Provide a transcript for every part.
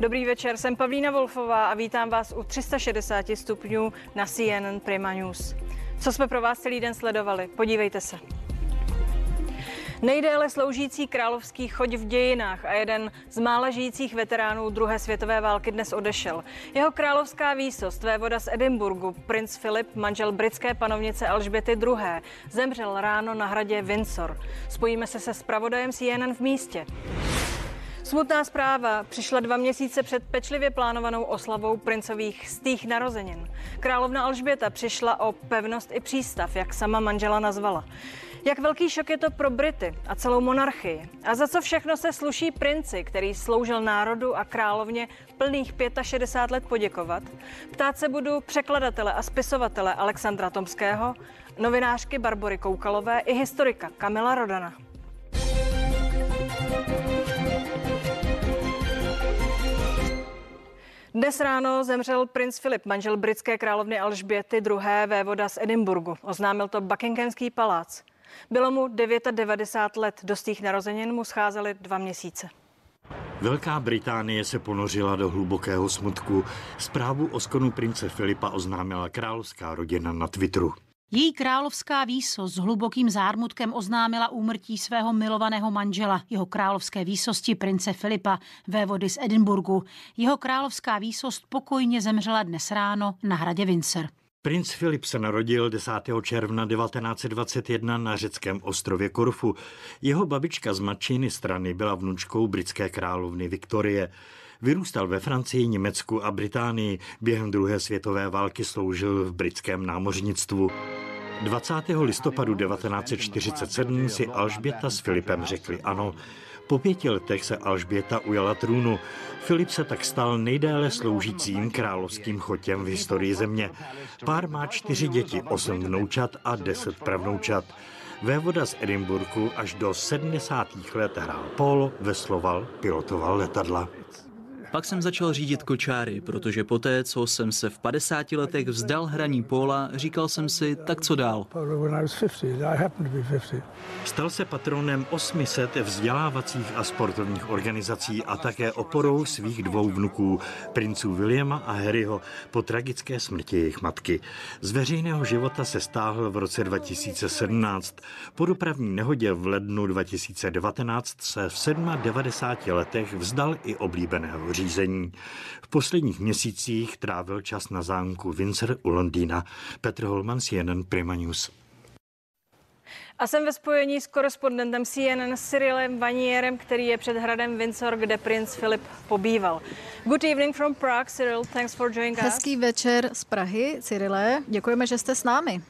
Dobrý večer, jsem Pavlína Wolfová a vítám vás u 360 stupňů na CNN Prima News. Co jsme pro vás celý den sledovali? Podívejte se. Nejdéle sloužící královský choď v dějinách a jeden z mála žijících veteránů druhé světové války dnes odešel. Jeho královská výsost, vévoda z Edinburgu, princ Filip, manžel britské panovnice Alžběty II., zemřel ráno na hradě Windsor. Spojíme se se spravodajem CNN v místě. Smutná zpráva přišla dva měsíce před pečlivě plánovanou oslavou princových stých narozenin. Královna Alžběta přišla o pevnost i přístav, jak sama manžela nazvala. Jak velký šok je to pro Brity a celou monarchii? A za co všechno se sluší princi, který sloužil národu a královně plných 65 let poděkovat? Ptát se budu překladatele a spisovatele Alexandra Tomského, novinářky Barbory Koukalové i historika Kamila Rodana. Dnes ráno zemřel princ Filip, manžel britské královny Alžběty II. vévoda z Edinburgu. Oznámil to Buckinghamský palác. Bylo mu 99 let, do stých narozenin mu scházely dva měsíce. Velká Británie se ponořila do hlubokého smutku. Zprávu o skonu prince Filipa oznámila královská rodina na Twitteru. Její královská výso s hlubokým zármutkem oznámila úmrtí svého milovaného manžela, jeho královské výsosti prince Filipa, vévody z Edinburgu. Jeho královská výsost pokojně zemřela dnes ráno na hradě Windsor. Princ Filip se narodil 10. června 1921 na řeckém ostrově Korfu. Jeho babička z matčiny strany byla vnučkou britské královny Viktorie. Vyrůstal ve Francii, Německu a Británii. Během druhé světové války sloužil v britském námořnictvu. 20. listopadu 1947 si Alžběta s Filipem řekli ano. Po pěti letech se Alžběta ujala trůnu. Filip se tak stal nejdéle sloužícím královským chotěm v historii země. Pár má čtyři děti, osm vnoučat a deset pravnoučat. Vévoda z Edinburgu až do 70. let hrál polo, vesloval, pilotoval letadla. Pak jsem začal řídit kočáry, protože poté, co jsem se v 50 letech vzdal hraní póla, říkal jsem si, tak co dál. Stal se patronem 800 vzdělávacích a sportovních organizací a také oporou svých dvou vnuků, princů Williama a Harryho, po tragické smrti jejich matky. Z veřejného života se stáhl v roce 2017. Po dopravní nehodě v lednu 2019 se v 97 letech vzdal i oblíbeného řízení. V posledních měsících trávil čas na zámku Windsor u Londýna. Petr Holman, CNN Prima News. A jsem ve spojení s korespondentem CNN Cyrilem Vanierem, který je před hradem Windsor, kde princ Filip pobýval. Good evening from Prague, Cyril. Thanks for joining us. Hezký večer z Prahy, Cyrile. Děkujeme, že jste s námi.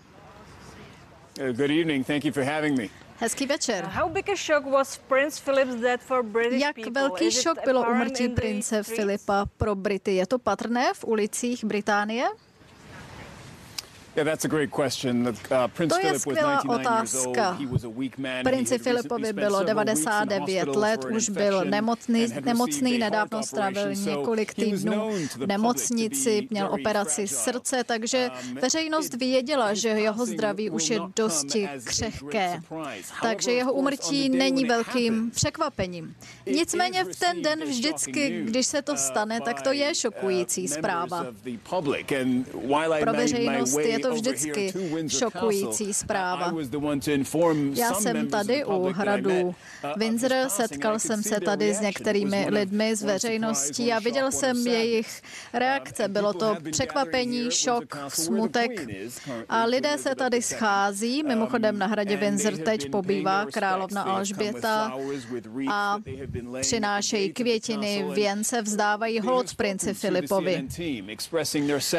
Uh, good evening. Thank you for having me. Hezký večer. Jak velký šok bylo umrtí prince? Filipa pro Brity? Je to patrné v ulicích Británie? Yeah, that's a great question. Uh, Prince To je Philip was skvělá 99 years old. otázka. He was a weak man. He Princi Filipovi bylo several weeks in 99 hospital let, už byl nemocný, nemocný nedávno strávil několik týdnů v nemocnici, měl operaci srdce, takže Um, veřejnost věděla, že jeho zdraví už je dosti křehké. Takže jeho day není velkým překvapením. Nicméně v ten den vždycky, když se to uh, stane, tak to je by, šokující uh, zpráva. Pro veřejnost je to vždycky to Windsor šokující zpráva. Já jsem tady u hradu uh, Windsor, setkal jsem se tady s některými lidmi z veřejností a viděl jsem jejich reakce. Um, Bylo to překvapení, šok, smutek. A lidé se tady II. schází. Mimochodem na hradě Um, Windsor teď pobývá královna Alžběta a přinášejí květiny, věnce, vzdávají hold princi Filipovi.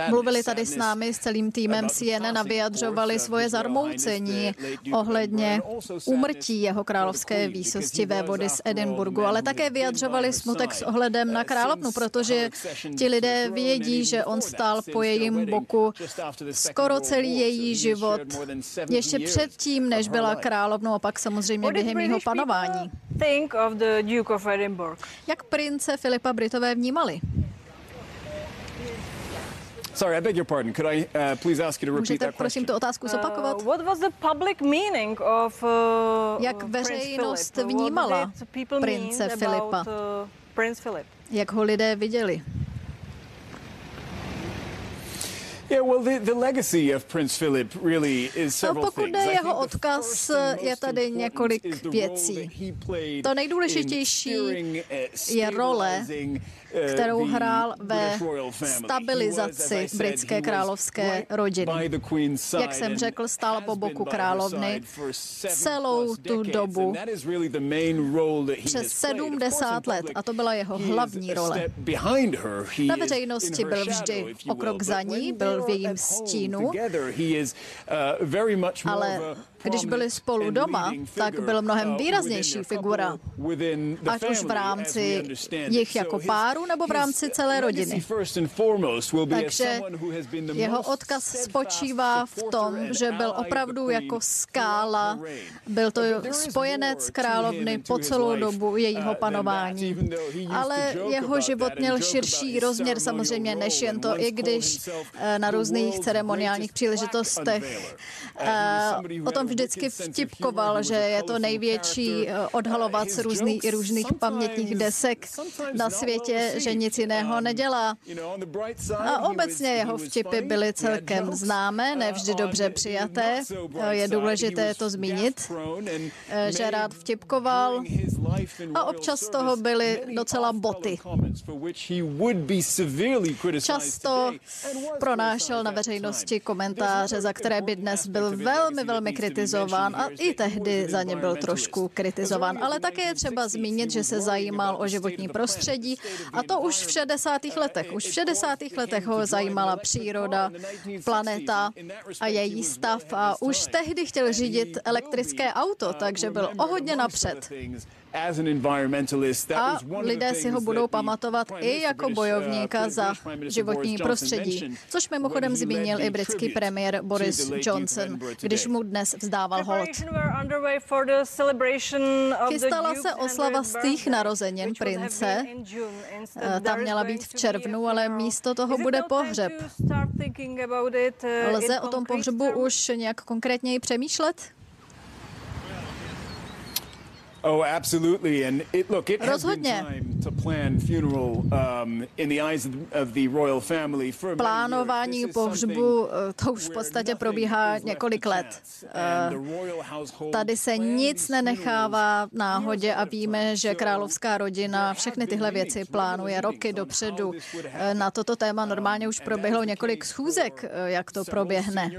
Mluvili tady s námi, s celým týmem CNN vyjadřovali svoje zarmoucení ohledně úmrtí jeho královské výsosti vévody z Edinburgu, ale také vyjadřovali smutek s ohledem na královnu, protože ti lidé vědí, že on stál po jejím boku skoro celý její život, shared more than 70 ještě předtím, než byla královnou a pak samozřejmě během jeho panování. Jak prince Filipa Britové vnímali? Sorry, I beg your pardon. Could I uh, please ask you to repeat Můžete that prosím question? tu otázku zopakovat? Uh, what was the public meaning of uh, Jak Prince veřejnost Philip? vnímala prince Filipa? About, uh, Prince Philip. Jak ho lidé viděli? No, pokud jde jeho odkaz, je tady několik věcí. To nejdůležitější je role kterou hrál ve stabilizaci britské královské rodiny. Jak jsem řekl, stál po boku královny celou tu dobu. přes 70 let a to byla jeho hlavní role. Na veřejnosti byl vždy o krok za ní, byl v jejím stínu, ale když byli spolu doma, tak byl mnohem výraznější figura, ať už v rámci jich jako páru nebo v rámci celé rodiny. Takže jeho odkaz spočívá v tom, že byl opravdu jako skála, byl to spojenec královny po celou dobu jejího panování. Ale jeho život měl širší rozměr samozřejmě než jen to, i když eh, na různých ceremoniálních příležitostech eh, o tom vždycky vtipkoval, že je to největší eh, odhalovac různých, různých pamětních desek na světě, že nic jiného nedělá. A obecně jeho vtipy byly celkem známé, nevždy dobře přijaté. Je důležité to zmínit, eh, že rád vtipkoval a občas toho byly docela boty. Často pronášel na veřejnosti komentáře, za které by dnes byl velmi, velmi kritizován a i tehdy za ně byl trošku kritizován. Ale také je třeba zmínit, že se zajímal o životní prostředí a to už v 60. letech. Už v 60. letech ho zajímala příroda, planeta a její stav a už tehdy chtěl řídit elektrické auto, takže byl o hodně napřed. A lidé si ho budou pamatovat i jako bojovníka za životní prostředí, což mimochodem zmínil i britský premiér Boris Johnson, když mu dnes vzdával hold. Chystala se oslava stých narozenin prince. Eh, tam měla být v červnu, ale místo toho bude pohřeb. Lze o tom pohřebu už nějak konkrétněji přemýšlet? Oh, absolutely. And it, look, it Rozhodně. Plánování pohřbu, eh, to už v podstatě probíhá několik let. Tady se nic nenechává náhodě a víme, že královská rodina všechny tyhle věci plánuje roky dopředu. Eh, na toto téma normálně už proběhlo několik schůzek, jak to proběhne.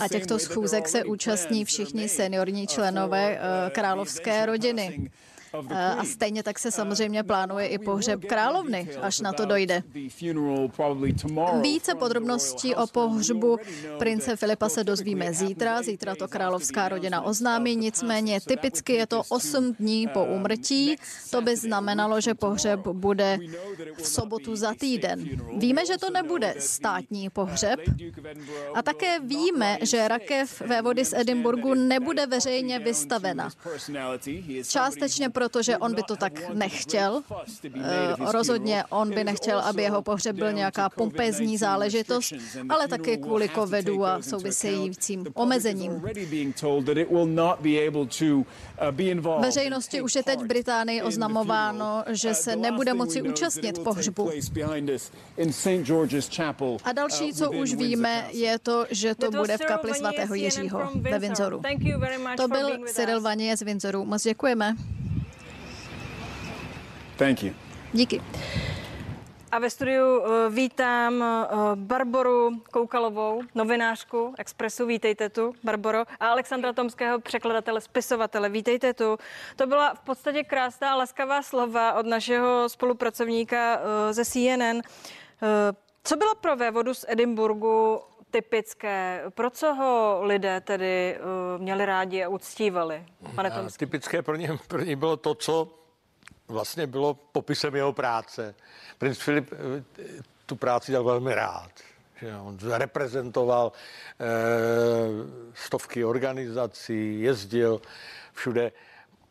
A těchto schůzek se účastní všichni seniorní členové královské rodiny. A stejně tak se samozřejmě plánuje i pohřeb královny, až na to dojde. Více podrobností o pohřbu prince Filipa se dozvíme zítra. Zítra to královská rodina oznámí, nicméně typicky je to 8 dní po úmrtí. To by znamenalo, že pohřeb bude v sobotu za týden. Víme, že to nebude státní pohřeb a také víme, že rakev vévody z Edinburgu nebude veřejně vystavena. Částečně pro protože on by to tak nechtěl. Eh, rozhodně on by nechtěl, aby jeho pohřeb byl nějaká pompezní záležitost, ale také kvůli covidu a souvisejícím omezením. Veřejnosti už je teď v Británii oznamováno, že se nebude moci účastnit pohřbu. A další, co už víme, je to, že to bude v kapli svatého Jiřího ve Windsoru. To byl Cyril Vanie z Windsoru. Moc děkujeme. Thank you. Díky. A ve studiu eh, vítám eh, Barboru Koukalovou, novinářku Expressu. Vítejte tu, Barboro. A Alexandra Tomského, překladatele, spisovatele. Vítejte tu. To byla v podstatě krásná a laskavá slova od našeho spolupracovníka eh, ze CNN. Co bylo pro vévodu z Edinburgu typické? Pro co ho lidé tedy měli rádi a uctívali? Pane Tomský? Typické pro ně, pro ně bylo to, co vlastně bylo popisem jeho práce. Princ Filip eh, tu práci dělal velmi rád. Že on reprezentoval eh, stovky organizací, jezdil všude,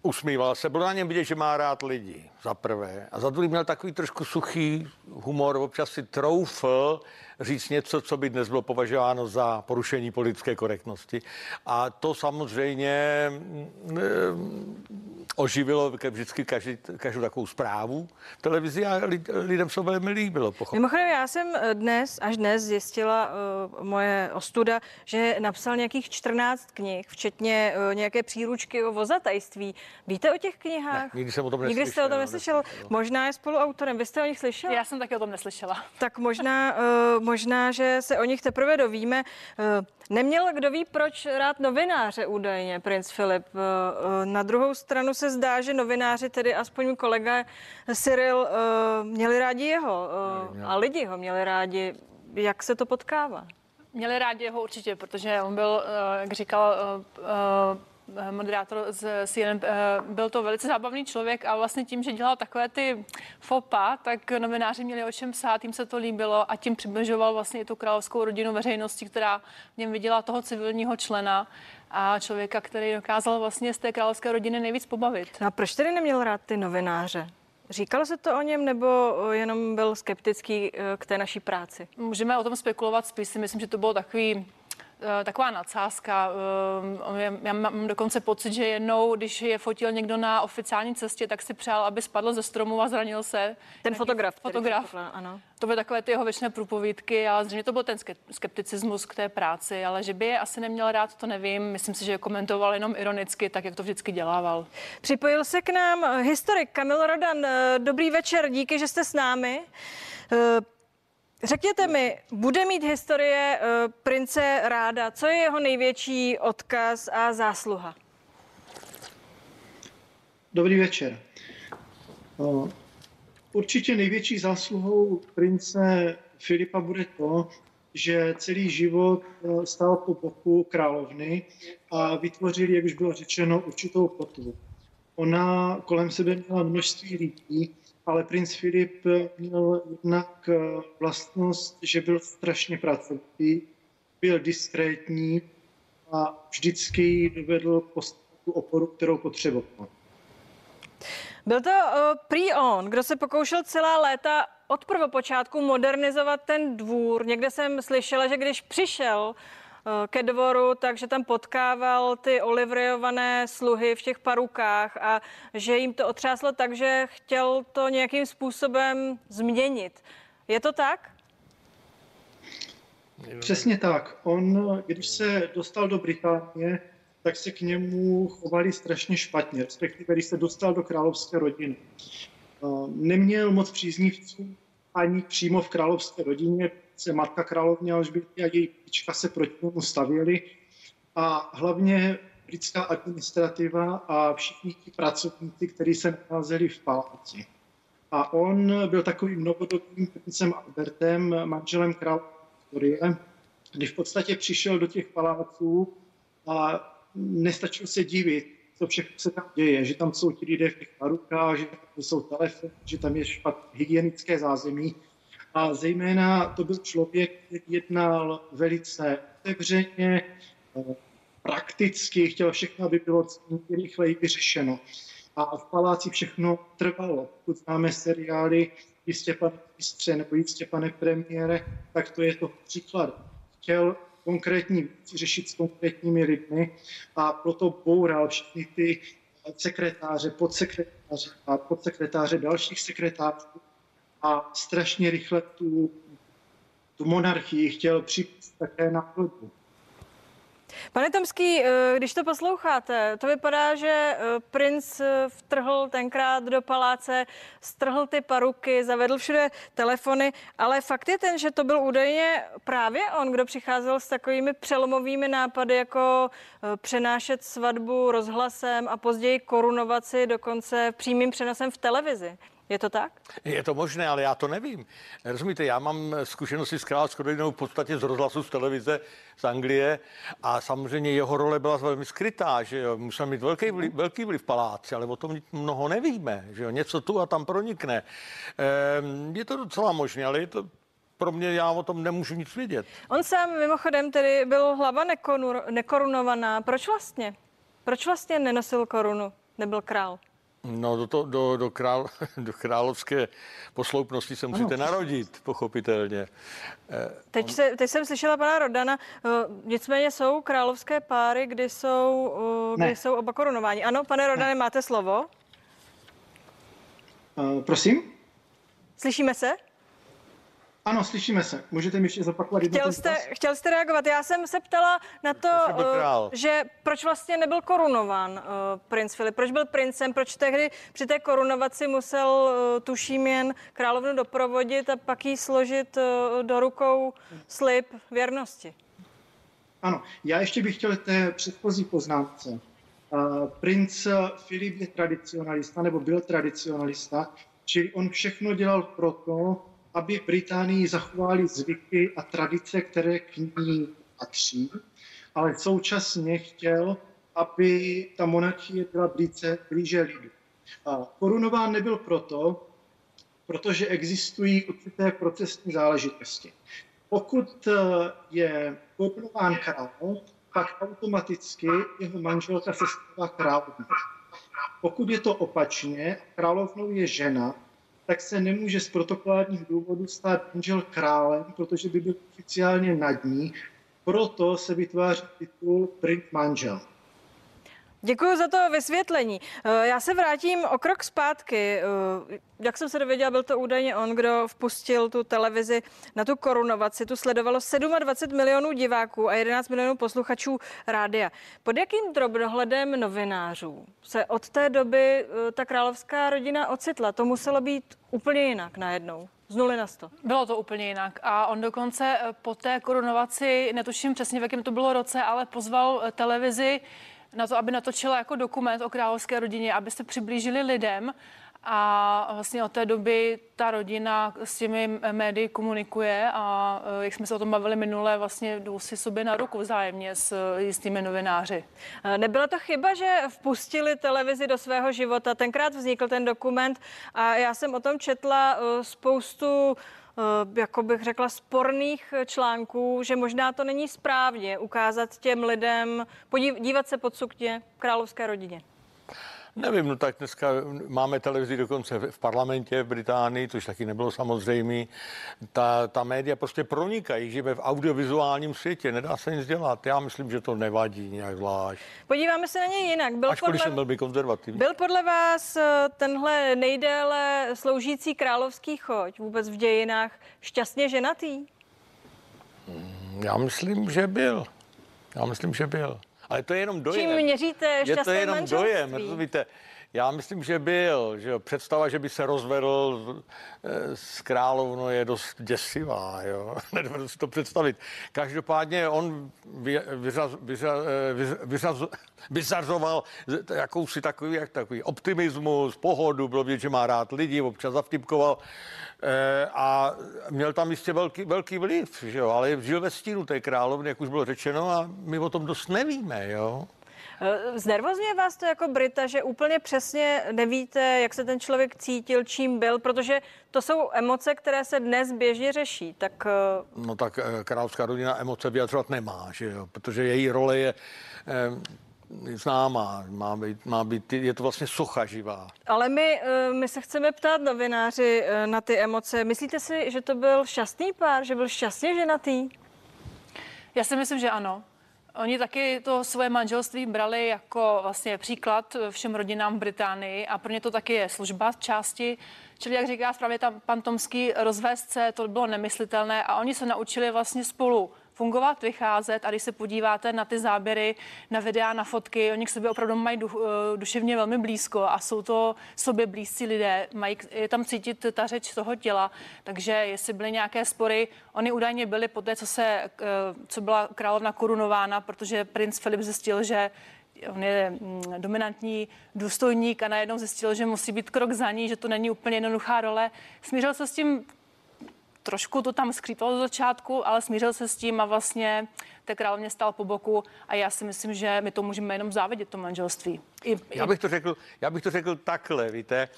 usmíval se. Bylo na něm vidět, že má rád lidi, za prvé. A za druhý měl takový trošku suchý humor, občas si troufl říct něco, co by dnes bylo považováno za porušení politické korektnosti. A to samozřejmě oživilo vždycky každý, každou takovou zprávu v televizi a lidem se velmi líbilo. Pochopil. Mimochodem, já jsem dnes, až dnes zjistila uh, moje ostuda, že napsal nějakých 14 knih, včetně uh, nějaké příručky o vozatajství. Víte o těch knihách? Ne, nikdy jsem o tom neslyšel. Nikdy jste o tom neslyšel. Možná je spoluautorem. Vy jste o nich slyšel? Já jsem taky o tom neslyšela. Tak možná, uh, možná, že se o nich teprve dovíme. Uh, neměl kdo ví, proč rád novináře údajně, princ Filip. Uh, na druhou stranu se zdá, že novináři, tedy aspoň kolega Cyril, měli rádi jeho a lidi ho měli rádi. Jak se to potkává? Měli rádi jeho určitě, protože on byl, jak říkal moderátor z CNN, byl to velice zábavný člověk a vlastně tím, že dělal takové ty fopa, tak novináři měli o čem psát, jim se to líbilo a tím přibližoval vlastně i tu královskou rodinu veřejnosti, která v něm viděla toho civilního člena a člověka, který dokázal vlastně z té královské rodiny nejvíc pobavit. No a proč tedy neměl rád ty novináře? Říkalo se to o něm, nebo jenom byl skeptický eh, k té naší práci? Můžeme o tom spekulovat, spíš si myslím, že to bylo takový Eh, taková nadsázka. Eh, já mám dokonce pocit, že jednou, když je fotil někdo na oficiální cestě, tak si přál, aby spadl ze stromu a zranil se. Ten fotograf. Fotograf. Fotogra, ano. To byly takové ty jeho věčné průpovídky, ale zřejmě to byl ten skepticismus k té práci, ale že by je asi neměl rád, to nevím. Myslím si, že komentoval jenom ironicky, tak jak to vždycky dělával. Připojil se k nám historik Kamil Rodan. Dobrý večer, díky, že jste s námi. Řekněte mi, bude mít historie uh, prince ráda? Co je jeho největší odkaz a zásluha? Dobrý večer. Uh, určitě největší zásluhou prince Filipa bude to, že celý život uh, stál po boku královny a vytvořil, jak už bylo řečeno, určitou kotvu. Ona kolem sebe měla množství lidí, ale princ Filip měl jednak eh, vlastnost, že byl strašně pracovitý, byl diskrétní a vždycky dovedl postavit tu oporu, kterou potřeboval. Byl to uh, prý on, kdo se pokoušel celá léta od prvopočátku modernizovat ten dvůr. Někde jsem slyšela, že když přišel Eh, ke dvoru, takže tam potkával ty olivriované sluhy v těch parukách a že jim to otřáslo tak, že chtěl to nějakým způsobem změnit. Je to tak? Přesně tak. On, když se dostal do Británie, tak se k němu chovali strašně špatně, respektive když se dostal do královské rodiny. Eh, neměl moc příznivců ani přímo v královské rodině, se matka královně Alžběty a její píčka se proti němu stavěli a hlavně britská administrativa a všichni ti pracovníci, kteří se nacházeli v paláci. A on byl takovým novodobým princem Albertem, manželem královny Viktorie, kdy v podstatě přišel do těch paláců a nestačil se divit, co všechno se tam děje, že tam jsou ti lidé v těch parukách, že tam jsou telefony, že tam je špatné hygienické zázemí a zejména to byl člověk, který jednal velice otevřeně, eh, prakticky, chtěl všechno, aby bylo rychleji vyřešeno. A v paláci všechno trvalo. Pokud známe seriály Jistě pane ministře nebo Jistě pane premiére, tak to je to příklad. Chtěl konkrétní věci řešit s konkrétními lidmi a proto boural všechny ty sekretáře, podsekretáře a podsekretáře dalších sekretářů a strašně rychle tu, tu monarchii chtěl připít také na vlku. Pane Tomský, eh, když to posloucháte, to vypadá, že eh, princ eh, vtrhl tenkrát do paláce, strhl ty paruky, zavedl všude telefony, ale fakt je ten, že to byl údajně právě on, kdo přicházel s takovými přelomovými nápady, jako přenášet svatbu rozhlasem a později korunovaci dokonce přímým přenosem v televizi. Je to tak? Je to možné, ale já to nevím. Rozumíte, já mám zkušenosti s královskou rodinou v podstatě z rozhlasu z televize z Anglie a samozřejmě jeho role byla velmi skrytá, že jo, musel mít velký vliv, velký vliv v paláci, ale o tom mnoho nevíme, že jo, něco tu a tam pronikne. Ehm, je to docela možné, ale je to pro mě, já o tom nemůžu nic vědět. On sám mimochodem tedy byl hlava nekonur, nekorunovaná. Proč vlastně? Proč vlastně nenosil korunu? Nebyl král? No, do, to, do, do, král, do královské posloupnosti se musíte ano. narodit, pochopitelně. Teď, se, teď jsem slyšela pana Rodana, nicméně jsou královské páry, kdy jsou, kdy jsou oba korunováni. Ano, pane Rodane, ne. máte slovo? Uh, prosím? Slyšíme se? Ano, slyšíme se. Můžete mi ještě zopakovat chtěl jste, chtěl jste reagovat. Já jsem se ptala na to, uh, že proč vlastně nebyl korunován uh, princ Filip. Proč byl princem, proč tehdy při té korunovaci musel, uh, tuším, jen královnu doprovodit a pak jí složit uh, do rukou slib věrnosti. Ano, já ještě bych chtěl té předchozí poznámce. Uh, princ Filip je tradicionalista, nebo byl tradicionalista, čili on všechno dělal proto, aby v Británii zachovali zvyky a tradice, které k ní patří, ale současně chtěl, aby ta monarchie byla blíže, blíže lidu. Korunován nebyl proto, protože existují určité procesní záležitosti. Pokud eh, je korunován král, pak automaticky jeho manželka se stává královnou. Pokud je to opačně, královnou je žena, tak se nemůže z protokolárních důvodů stát manžel králem, protože by byl oficiálně nad ní. Proto se vytváří titul princ manžel. Děkuji za to vysvětlení. Eh, já se vrátím o krok zpátky. Eh, jak jsem se dověděla, byl to údajně on, kdo vpustil tu televizi na tu korunovaci. Tu sledovalo 27 milionů diváků a 11 milionů posluchačů rádia. Pod jakým drobnohledem novinářů se od té doby eh, ta královská rodina ocitla? To muselo být úplně jinak najednou. Z nuly na sto. Bylo to úplně jinak. A on dokonce po té korunovaci, netuším přesně, v jakém to bylo roce, ale pozval televizi na to, aby natočila jako dokument o královské rodině, aby se přiblížili lidem a vlastně od té doby ta rodina s těmi médii komunikuje a eh, jak jsme se o tom bavili minule, vlastně jdou si sobě na ruku vzájemně s eh, jistými novináři. Eh, nebyla to chyba, že vpustili televizi do svého života? Tenkrát vznikl ten dokument a já jsem o tom četla spoustu jako bych řekla, sporných článků, že možná to není správně ukázat těm lidem, podívat se pod sukně královské rodině. Nevím, no tak dneska máme televizi dokonce v parlamentě v Británii, což taky nebylo samozřejmé. Ta, ta média prostě pronikají, žijeme v audiovizuálním světě, nedá se nic dělat. Já myslím, že to nevadí nějak zvlášť. Podíváme se na něj jinak. Byl Ačkoliv podle, jsem byl by konzervativní. Byl podle vás eh, tenhle nejdéle sloužící královský choď vůbec v dějinách šťastně ženatý? Já myslím, že byl. Já myslím, že byl. Ale to je jenom dojem. Čím měříte Je to jenom manželství? dojem, rozumíte? Já myslím, že byl, že představa, že by se rozvedl eh, s královnou je dost děsivá, jo. Nedovedu si to představit. Každopádně on eh, vyzařoval jakousi takový, jak takový optimismus, pohodu, bylo vidět, že má rád lidi, občas zavtipkoval eh, a měl tam jistě velký, velký vliv, že jo, ale žil ve stínu té královny, jak už bylo řečeno, a my o tom dost nevíme, jo. Eh, znervozňuje vás to jako Brita, že úplně přesně nevíte, jak se ten člověk cítil, čím byl, protože to jsou emoce, které se dnes běžně řeší. Tak... Eh, no tak eh, královská rodina emoce vyjadřovat nemá, že jo? protože její role je známá, má být, má být, je to vlastně socha živá. Ale my, my se chceme ptát novináři na ty emoce. Myslíte si, že to byl šťastný pár, že byl šťastně ženatý? Já si myslím, že ano. Oni taky to svoje manželství brali jako vlastně příklad všem rodinám v Británii a pro ně to taky je služba z části. Čili jak říká správně tam pan Tomský, rozvést se, to bylo nemyslitelné a oni se naučili vlastně spolu fungovat, vycházet. A když se podíváte na ty záběry, na videa, na fotky, oni k sobě opravdu mají duch, eh, duševně velmi blízko a jsou to sobě blízcí lidé, mají, je tam cítit ta řeč toho těla, takže jestli byly nějaké spory, oni údajně byly po té, co, se, eh, co byla královna korunována, protože princ Filip zjistil, že on je mm, dominantní důstojník a najednou zjistil, že musí být krok za ní, že to není úplně jednoduchá role. Smířil se s tím trošku to tam skřípalo z začátku, ale smířil se s tím a vlastně té královně stál po boku a já si myslím, že my to můžeme jenom závidět, to manželství. I, já, bych to řekl, já bych to řekl takhle, víte,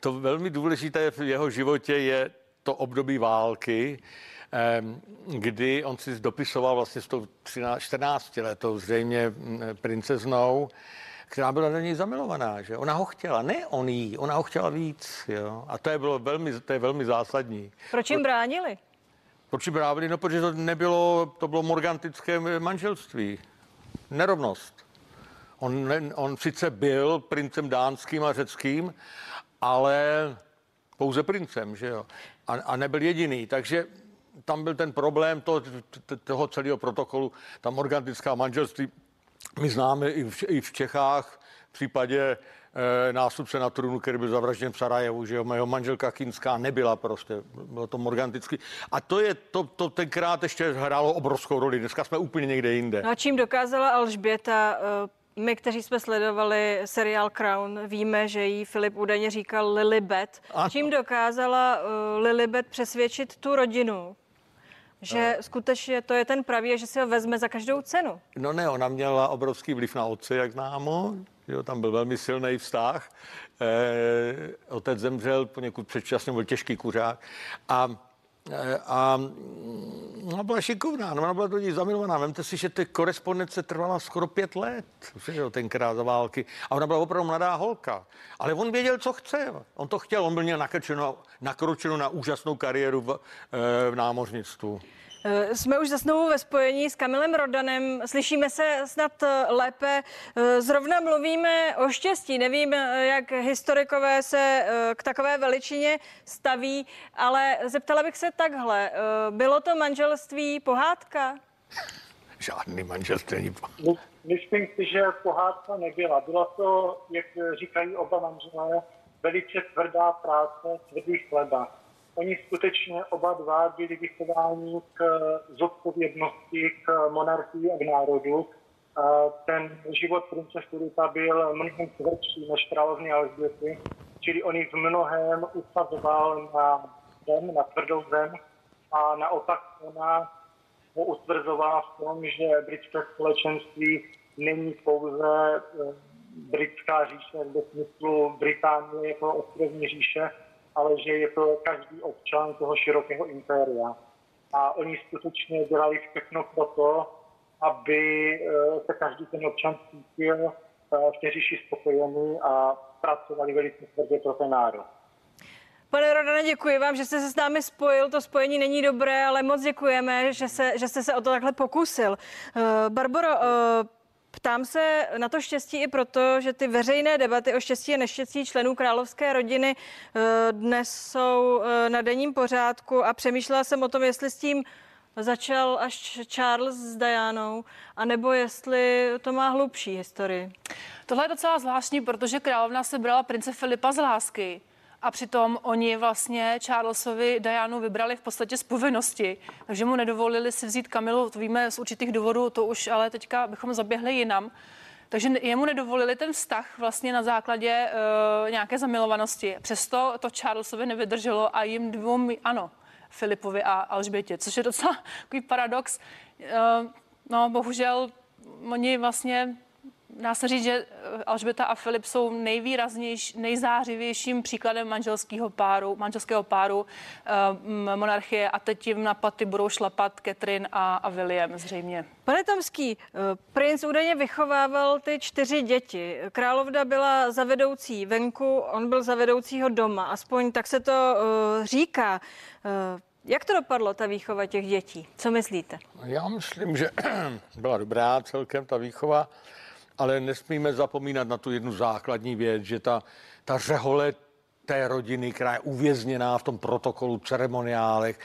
to velmi důležité v jeho životě je to období války, kdy on si dopisoval vlastně s tou 13, 14 letou zřejmě princeznou, která byla na něj zamilovaná, že ona ho chtěla, ne on jí, ona ho chtěla víc, jo. A to je, bylo velmi, to je velmi zásadní. Proč jim bránili? Proč jim bránili? No, protože to nebylo, to bylo morgantické manželství. Nerovnost. On, ne, on sice byl princem dánským a řeckým, ale pouze princem, že jo. A, a nebyl jediný, takže tam byl ten problém toho, toho celého protokolu, ta morgantická manželství. My známe i v, i v Čechách v případě e, nástupce na trůnu, který byl zavražděn v Sarajevu, že jo, jeho manželka Kinská nebyla prostě, bylo to morgantický. A to je, to, to tenkrát ještě hrálo obrovskou roli, dneska jsme úplně někde jinde. No a čím dokázala Alžběta e, my, kteří jsme sledovali seriál Crown, víme, že jí Filip údajně říkal Lilibet. Čím dokázala uh, Lilibet přesvědčit tu rodinu, že no. skutečně to je ten pravý že si ho vezme za každou cenu? No ne, ona měla obrovský vliv na otce, jak známo. Jo, tam byl velmi silný vztah. Eh, otec zemřel poněkud předčasně, byl těžký kuřák. A Eh, a mm, ona byla šikovná, no, ona byla do ní zamilovaná. Vemte si, že ty korespondence trvala skoro pět let, že tenkrát za války. A ona byla opravdu mladá holka. Ale on věděl, co chce. On to chtěl, on byl měl nakročeno, nakročeno na úžasnou kariéru v, eh, v námořnictvu. Eh, jsme už znovu ve spojení s Kamilem Rodanem. Slyšíme se snad eh, lépe. Eh, zrovna mluvíme o štěstí. Nevím, jak historikové se k takové veličině staví, ale zeptala bych se takhle. Bylo to manželství pohádka? Žádný manželství není Myslím si, že pohádka nebyla. Byla to, jak říkají oba manželé, velice tvrdá práce, tvrdý chleba oni skutečně oba dva byli vychováni k zodpovědnosti, k monarchii a k národu. Ten život prince Filipa byl mnohem tvrdší než královny Alžběty, čili on v mnohem usazoval na zem, na tvrdou zem a naopak ona ho utvrzovala v tom, že britské společenství není pouze eh, britská říše v smyslu Británie jako ostrovní říše, ale že je to každý občan toho širokého impéria. A oni skutečně dělali všechno pro to, aby eh, se každý ten občan cítil eh, v té říši spokojený a pracovali velice tvrdě pro ten národ. Pane Rodane, děkuji vám, že jste se s námi spojil. To spojení není dobré, ale moc děkujeme, že, se, že jste se o to takhle pokusil. Uh, uh, Ptám se na to štěstí i proto, že ty veřejné debaty o štěstí a neštěstí členů královské rodiny eh, dnes jsou eh, na denním pořádku a přemýšlela jsem o tom, jestli s tím začal až Charles s Dianou, anebo jestli to má hlubší historii. Tohle je docela zvláštní, protože královna se brala prince Filipa z lásky a přitom oni vlastně Charlesovi Dianu vybrali v podstatě z povinnosti, takže mu nedovolili si vzít Kamilu, to víme z určitých důvodů, to už ale teďka bychom zaběhli jinam. Takže jemu nedovolili ten vztah vlastně na základě uh, nějaké zamilovanosti. Přesto to Charlesovi nevydrželo a jim dvou, ano, Filipovi a Alžbětě, což je docela takový paradox. Uh, no, bohužel oni vlastně dá se říct, že eh, Alžběta a Filip jsou nejvýraznější, nejzářivějším příkladem manželského páru, manželského páru uh, monarchie a teď jim na paty budou šlapat Catherine a, a William zřejmě. Pane Tomský, eh, princ údajně vychovával ty čtyři děti. Královna byla zavedoucí venku, on byl zavedoucího doma, aspoň tak se to uh, říká. Uh, jak to dopadlo, ta výchova těch dětí? Co myslíte? Já myslím, že byla dobrá celkem ta výchova ale nesmíme zapomínat na tu jednu základní věc, že ta, ta řehole té rodiny, která je uvězněná v tom protokolu, ceremoniálech,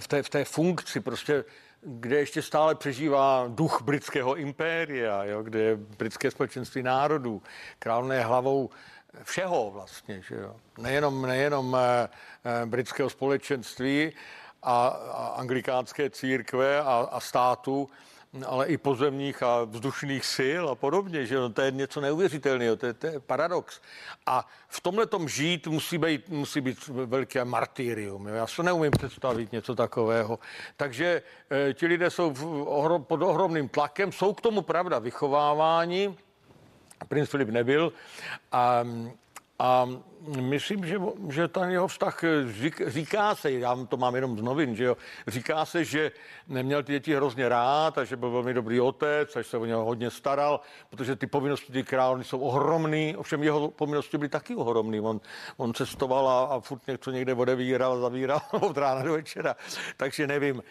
v té, v té funkci, prostě kde ještě stále přežívá duch britského impéria, jo, kde je britské společenství národů. Královna je hlavou všeho vlastně, že jo. Nejenom, nejenom eh, eh, britského společenství a, a anglikánské církve a, a státu, ale i pozemních a vzdušných sil a podobně, že to je něco neuvěřitelného, to je, to je paradox. A v tomhle tom žít musí být, musí být velké martyrium. Jo? Já si neumím představit něco takového. Takže e, ti lidé jsou v, ohro, pod ohromným tlakem, jsou k tomu pravda vychovávání, princ Filip nebyl, a, A myslím, že, že ten jeho vztah říká se, já to mám jenom z novin, že jo, říká se, že neměl ty děti hrozně rád a že byl velmi dobrý otec a že se o něho hodně staral, protože ty povinnosti ty královny jsou ohromný, ovšem jeho povinnosti byly taky ohromný. On, on cestoval a, a furt něco někde odevíral, zavíral od rána do večera, takže nevím.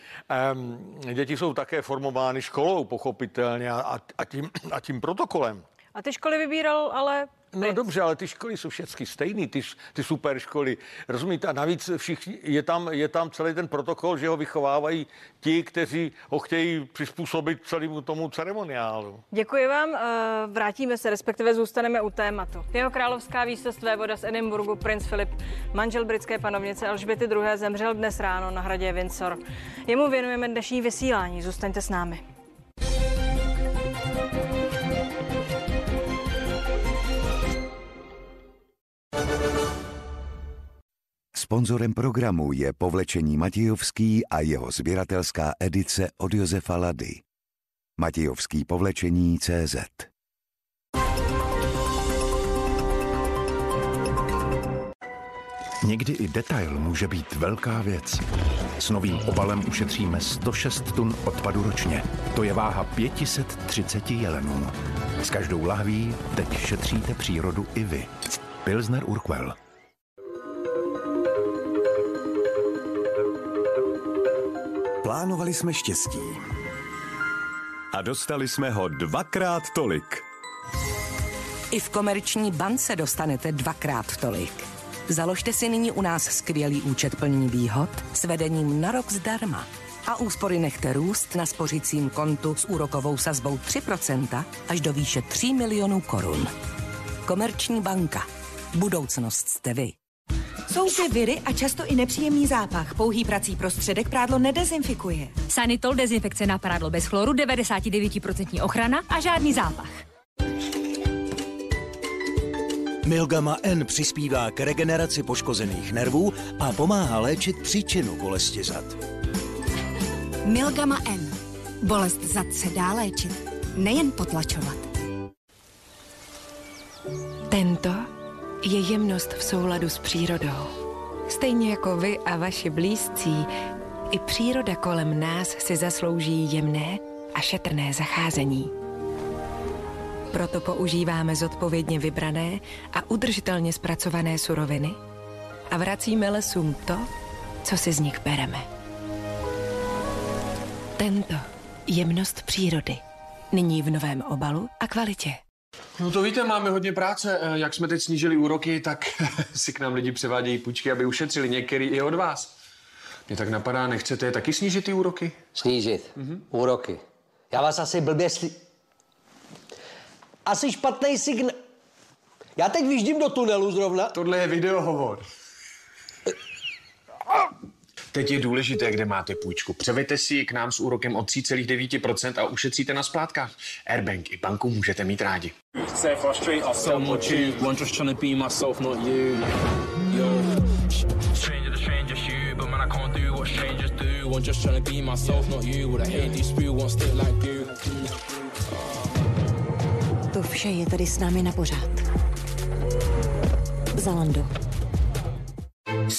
Um, děti jsou také formovány školou, pochopitelně, a, a, tím, a tím protokolem. A ty školy vybíral ale No dobře, ale ty školy jsou všechny stejné, ty, ty super školy. Rozumíte? A navíc všichni, je, tam, je tam celý ten protokol, že ho vychovávají ti, kteří ho chtějí přizpůsobit celému tomu ceremoniálu. Děkuji vám. Eh, vrátíme se, respektive zůstaneme u tématu. Jeho královská výsost voda z Edinburgu, princ Filip, manžel britské panovnice Alžběty II. zemřel dnes ráno na hradě Windsor. Jemu věnujeme dnešní vysílání. Zůstaňte s námi. Sponzorem programu je povlečení Matějovský a jeho sběratelská edice od Josefa Lady. Matějovský povlečení CZ Někdy i detail může být velká věc. S novým obalem ušetříme 106 tun odpadu ročně. To je váha 530 jelenů. S každou lahví teď šetříte přírodu i vy. Pilsner Urquell. Plánovali jsme štěstí. A dostali jsme ho dvakrát tolik. I v komerční bance dostanete dvakrát tolik. Založte si nyní u nás skvělý účet plní výhod s vedením na rok zdarma. A úspory nechte růst na spořicím kontu s úrokovou sazbou 3% až do výše 3 milionů korun. Komerční banka. Budoucnost jste vy. Jsou ty viry a často i nepříjemný zápach. Pouhý prací prostředek prádlo nedezinfikuje. Sanitol dezinfekce na prádlo bez chloru, 99% ochrana a žádný zápach. Milgama N přispívá k regeneraci poškozených nervů a pomáhá léčit příčinu bolesti zad. Milgama N. Bolest zad se dá léčit, nejen potlačovat. Tento je jemnost v souladu s přírodou. Stejně jako vy a vaši blízcí, i příroda kolem nás si zaslouží jemné a šetrné zacházení. Proto používáme zodpovědně vybrané a udržitelně zpracované suroviny a vracíme lesům to, co si z nich bereme. Tento jemnost přírody. Nyní v novém obalu a kvalitě. No to víte, máme hodně práce. Eh, jak jsme teď snížili úroky, tak si k nám lidi převádějí půjčky, aby ušetřili některý i od vás. Mě tak napadá, nechcete taky snížit ty úroky? Snížit? Mm-hmm. Úroky. Já vás asi blbě sli... Asi špatný signál. Já teď vyjíždím do tunelu zrovna. Tohle je videohovor. Teď je důležité, kde máte půjčku. Převejte si ji k nám s úrokem o 3,9% a ušetříte na splátkách. Airbank i banku můžete mít rádi. To vše je tady s námi na pořád. Zalando.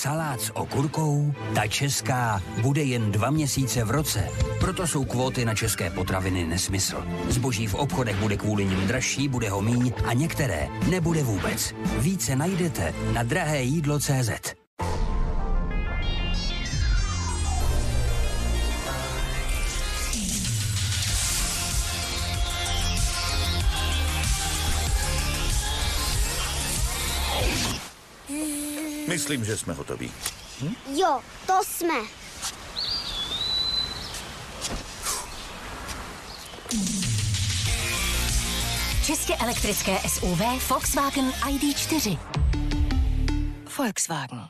Salát s okurkou, ta česká, bude jen dva měsíce v roce. Proto jsou kvóty na české potraviny nesmysl. Zboží v obchodech bude kvůli nim dražší, bude ho míň a některé nebude vůbec. Více najdete na drahé jídlo Myslím, že jsme hotoví. Hm? Jo, to jsme. Čistě elektrické SUV Volkswagen ID4. Volkswagen.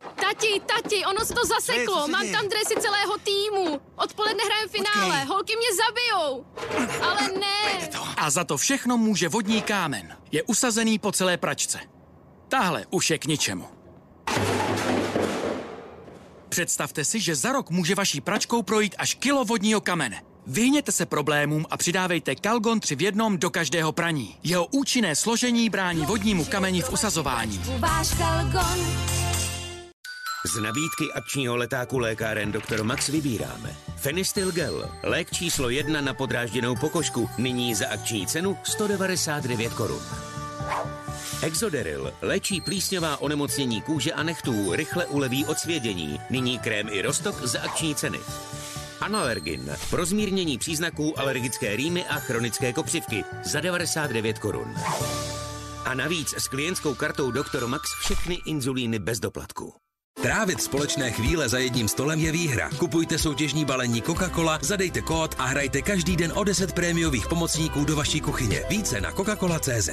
Tati, tati, ono se to zaseklo. Mám tam dresy celého týmu. Odpoledne hrajem finále. Okay. Holky mě zabijou. Ale ne. A za to všechno může vodní kámen. Je usazený po celé pračce. Tahle už je k ničemu. Představte si, že za rok může vaší pračkou projít až kilo vodního kamene. Vyhněte se problémům a přidávejte Kalgon 3 v jednom do každého praní. Jeho účinné složení brání vodnímu kameni v usazování. Váš Kalgon. Z nabídky akčního letáku lékáren Dr. Max vybíráme. Fenistil Gel, lék číslo jedna na podrážděnou pokožku, nyní za akční cenu 199 korun. Exoderil léčí plísňová onemocnění kůže a nechtů, rychle uleví od svědění, nyní krém i rostok za akční ceny. Analergin pro zmírnění příznaků alergické rýmy a chronické kopřivky za 99 korun. A navíc s klientskou kartou Dr. Max všechny inzulíny bez doplatku. Trávit společné chvíle za jedním stolem je výhra. Kupujte soutěžní balení Coca-Cola, zadejte kód a hrajte každý den o 10 prémiových pomocníků do vaší kuchyně. Více na coca-cola.cz.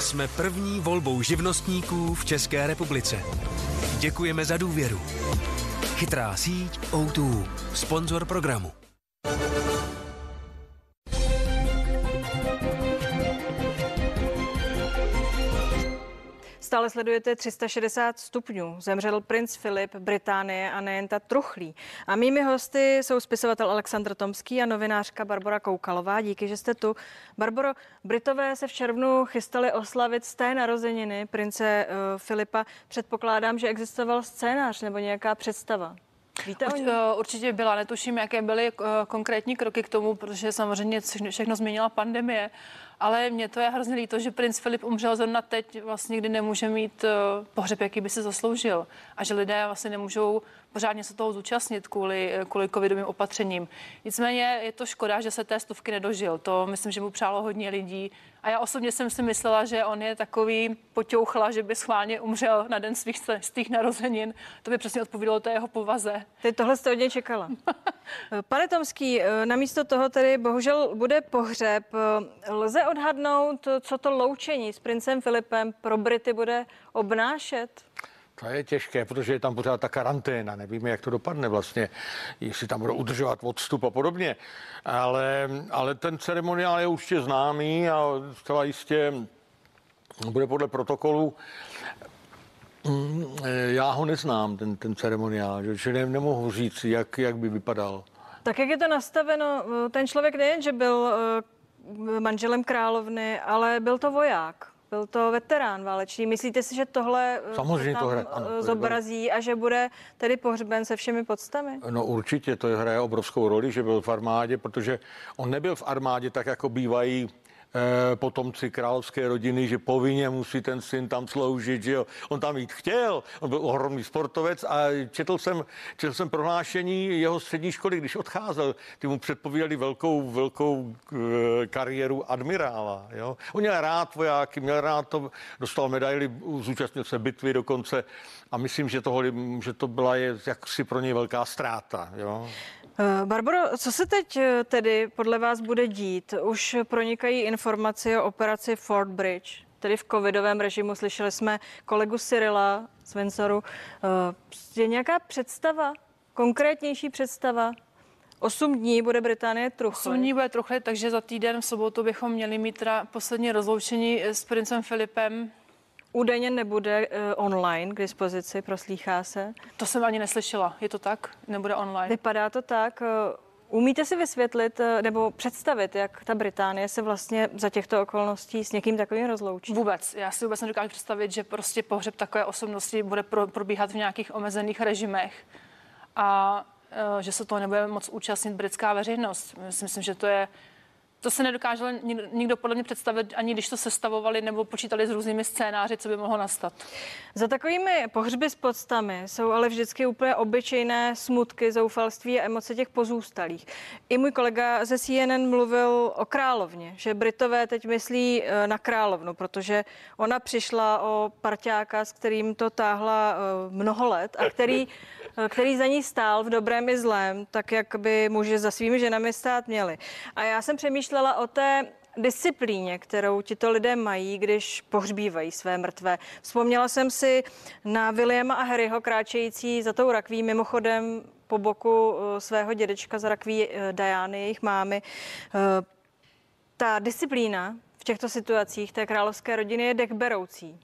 Jsme první volbou živnostníků v České republice. Děkujeme za důvěru. Chytrá síť O2, sponzor programu. Stále sledujete 360 stupňů. Zemřel princ Filip, Británie a nejen ta truchlí. A mými hosty jsou spisovatel Aleksandr Tomský a novinářka Barbara Koukalová. Díky, že jste tu. Barbaro, Britové se v červnu chystali oslavit z té narozeniny prince uh, Filipa. Předpokládám, že existoval scénář nebo nějaká představa. Víte Urč, eh, určitě byla, netuším, jaké byly uh, konkrétní kroky k tomu, protože samozřejmě všechno změnila pandemie ale mě to je hrozně líto, že princ Filip umřel zrovna teď, vlastně, kdy nemůže mít uh, pohřeb, jaký by si zasloužil. A že lidé vlastně nemůžou pořádně se toho zúčastnit kvůli, eh, kvůli covidovým opatřením. Nicméně je to škoda, že se té stovky nedožil. To myslím, že mu přálo hodně lidí. A já osobně jsem si myslela, že on je takový potěuchla, že by schválně umřel na den svých, svých narozenin. To by přesně odpovídalo té jeho povaze. Ty tohle jste hodně čekala. Pane Tomský, eh, namísto toho tedy bohužel bude pohřeb. Lze odhadnout, co to loučení s princem Filipem pro Brity bude obnášet? To je těžké, protože je tam pořád ta karanténa. Nevíme, jak to dopadne vlastně, jestli tam budou udržovat odstup a podobně. Ale, ale ten ceremoniál je určitě známý a zcela jistě bude podle protokolu. Mm, já ho neznám, ten, ten ceremoniál, že ne, nemohu říct, jak, jak by vypadal. Tak jak je to nastaveno, ten člověk nejen, že byl eh, manželem královny, ale byl to voják. Byl to veterán válečný. Myslíte si, že tohle eh, Samozřejmě tam to hraje, ano, zobrazí a že bude tedy pohřben se všemi podstami? No určitě, to hraje obrovskou roli, že byl v armádě, protože on nebyl v armádě tak, jako bývají Eh, potomci královské rodiny, že povinně musí ten syn tam sloužit, že jo. On tam jít chtěl, on byl ohromný sportovec a četl jsem, četl jsem prohlášení jeho střední školy, když odcházel. Ty mu předpovídali velkou, velkou eh, kariéru admirála, jo. On měl rád vojáky, měl rád to, dostal medaily, zúčastnil se bitvy dokonce a myslím, že, toho, že to byla je jaksi pro něj velká ztráta, jo. Eh, Barbaro, co se teď eh, tedy podle vás bude dít? Už pronikají informace o operaci Fort Bridge, tedy v covidovém režimu. Slyšeli jsme kolegu Cyrila z. Eh, je nějaká představa, konkrétnější představa? Osm dní bude Británie truchlit. Osm dní bude truchlit, takže za týden v sobotu bychom měli mít teda poslední rozloučení s princem Filipem Údajně nebude uh, online k dispozici, proslýchá se. To jsem ani neslyšela. Je to tak? Nebude online? Vypadá to tak. Uh, umíte si vysvětlit uh, nebo představit, jak ta Británie se vlastně za těchto okolností s někým takovým rozloučí? Vůbec. Já si vůbec nedokážu představit, že prostě pohřeb takové osobnosti bude pro, probíhat v nějakých omezených režimech a uh, že se toho nebude moc účastnit britská veřejnost. Myslím, že to je to se nedokáže nikdo podle mě představit, ani když to sestavovali nebo počítali s různými scénáři, co by mohlo nastat. Za takovými pohřby s podstami jsou ale vždycky úplně obyčejné smutky, zoufalství a emoce těch pozůstalých. I můj kolega ze CNN mluvil o královně, že Britové teď myslí eh, na královnu, protože ona přišla o parťáka, s kterým to táhla eh, mnoho let a který který za ní stál v dobrém i zlém, tak jak by muži za svými ženami stát měli. A já jsem přemýšlela o té disciplíně, kterou tito lidé mají, když pohřbívají své mrtvé. Vzpomněla jsem si na Williama a Harryho kráčející za tou rakví, mimochodem po boku eh, svého dědečka za rakví eh, Diany, jejich mámy. Eh, ta disciplína v těchto situacích té královské rodiny je dechberoucí.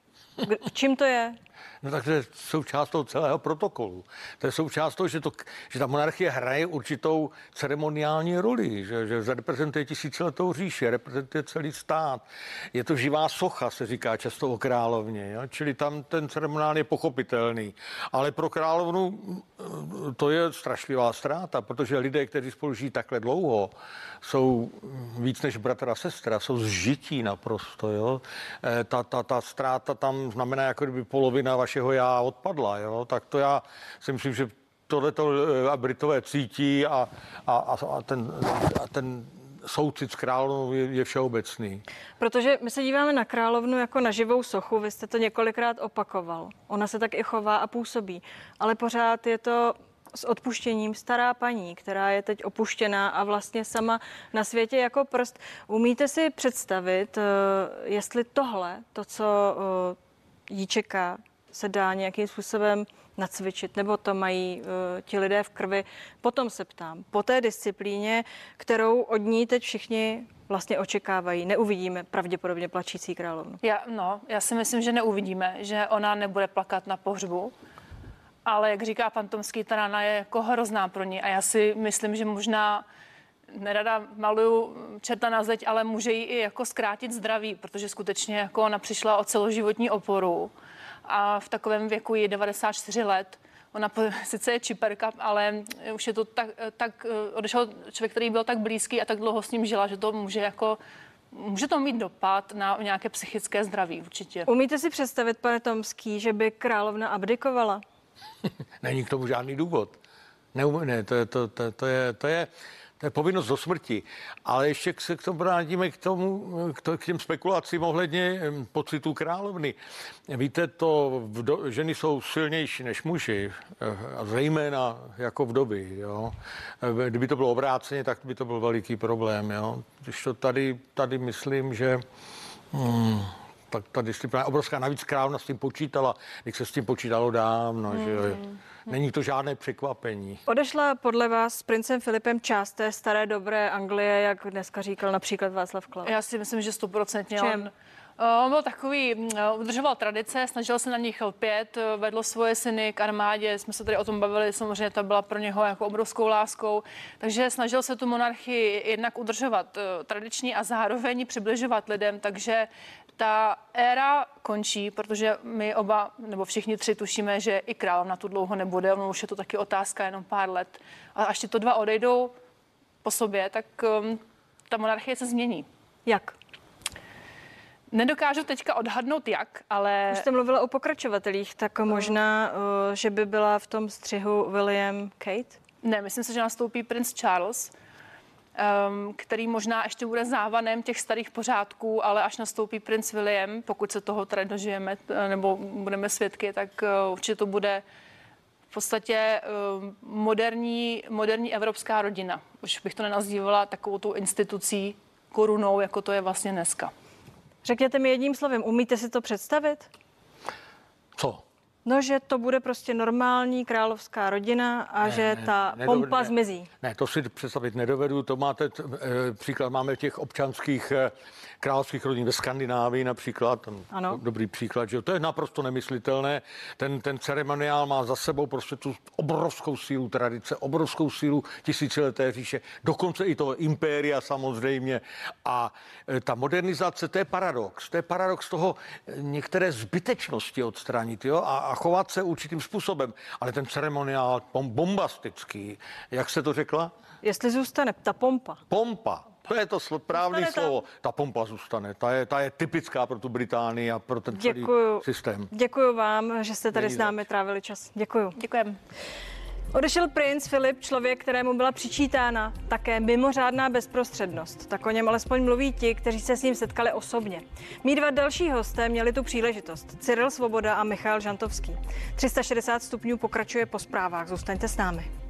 V čím to je? No takže součást toho celého protokolu. To je součást toho, že, to, že ta monarchie hraje určitou ceremoniální roli, že, že reprezentuje tisíciletou říši, reprezentuje celý stát. Je to živá socha, se říká často o královně, jo? čili tam ten ceremoniál je pochopitelný. Ale pro královnu to je strašlivá ztráta, protože lidé, kteří spolu žijí takhle dlouho, jsou víc než bratr a sestra, jsou zžití naprosto. Jo? Eh, ta, ta, ta ztráta tam znamená, jako kdyby polovina vašeho já odpadla. Jo? Tak to já si myslím, že tohle to eh, Britové cítí a, a, a, ten, a ten soucit s královnou je, je všeobecný. Protože my se díváme na královnu jako na živou sochu, vy jste to několikrát opakoval. Ona se tak i chová a působí, ale pořád je to s odpuštěním stará paní, která je teď opuštěná a vlastně sama na světě jako prst. Umíte si představit, eh, jestli tohle, to, co eh, jí čeká, se dá nějakým způsobem nacvičit, nebo to mají uh, ti lidé v krvi. Potom se ptám, po té disciplíně, kterou od ní teď všichni vlastně očekávají, neuvidíme pravděpodobně plačící královnu. Já, no, já si myslím, že neuvidíme, že ona nebude plakat na pohřbu, ale jak říká pan Tomský, ta rána je jako hrozná pro ní a já si myslím, že možná nerada maluju čerta na zeď, ale může jí i jako zkrátit zdraví, protože skutečně jako ona přišla o celoživotní oporu a v takovém věku je 94 let. Ona sice je čiperka, ale už je to tak, tak odešel člověk, který byl tak blízký a tak dlouho s ním žila, že to může jako Může to mít dopad na nějaké psychické zdraví určitě. Umíte si představit, pane Tomský, že by královna abdikovala? Není k tomu žádný důvod. Ne, ne to, to, to, to, je, to je to je povinnost do smrti. Ale ještě se k tomu vrátíme k, tomu, k, k těm spekulacím ohledně pocitů královny. Víte, to vdo, ženy jsou silnější než muži, eh, a zejména jako vdovy. Jo. Eh, kdyby to bylo obráceně, tak by to byl veliký problém. Jo. Když to tady, tady myslím, že hmm, tak ta disciplína je obrovská. Navíc královna s tím počítala, když se s tím počítalo dávno. Hmm. Že Není to žádné překvapení. Odešla podle vás s princem Filipem část té staré dobré Anglie, jak dneska říkal například Václav Klaus? Já si myslím, že stoprocentně. On, On byl takový, mm, udržoval tradice, snažil se na nich lpět, vedl svoje syny k armádě, jsme se tady o tom bavili, samozřejmě to byla pro něho jako obrovskou láskou, takže snažil se tu monarchii jednak udržovat eh, tradiční a zároveň přibližovat lidem, takže ta éra končí, protože my oba, nebo všichni tři tušíme, že i král na tu dlouho nebude, ono už je to taky otázka jenom pár let. A až to dva odejdou po sobě, tak um, ta monarchie se změní. Jak? Nedokážu teďka odhadnout jak, ale... Už jste mluvila o pokračovatelích, tak možná, uh, že by byla v tom střihu William Kate? Ne, myslím si, že nastoupí princ Charles, um, který možná ještě bude závanem těch starých pořádků, ale až nastoupí princ William, pokud se toho tady dožijeme nebo budeme svědky, tak uh, určitě to bude v podstatě uh, moderní, moderní evropská rodina. Už bych to nenazývala takovou tu institucí korunou, jako to je vlastně dneska. Řekněte mi jedním slovem, umíte si to představit? No, že to bude prostě normální královská rodina a ne, že ne, ta nedovedu, pompa ne, zmizí. Ne, to si představit nedovedu. To máte, e, příklad máme v těch občanských e, královských rodin ve Skandinávii například. Ten ano. Dobrý příklad, že to je naprosto nemyslitelné. Ten, ten ceremoniál má za sebou prostě tu obrovskou sílu tradice, obrovskou sílu tisícileté říše, dokonce i toho impéria samozřejmě. A e, ta modernizace, to je paradox. To je paradox toho některé zbytečnosti odstranit jo? A, a chovat se určitým způsobem. Ale ten ceremoniál bombastický, jak se to řekla? Jestli zůstane ta pompa. Pompa. To je to správné slovo. Ta pompa zůstane. Ta je, ta je typická pro tu Británii a pro ten celý Děkuju. systém. Děkuji vám, že jste tady Není s námi zač. trávili čas. Děkuji. Děkujeme. Odešel princ Filip, člověk, kterému byla přičítána také mimořádná bezprostřednost. Tak o něm alespoň mluví ti, kteří se s ním setkali osobně. Mí dva další hosté měli tu příležitost. Cyril Svoboda a Michal Žantovský. 360 stupňů pokračuje po zprávách. Zůstaňte s námi.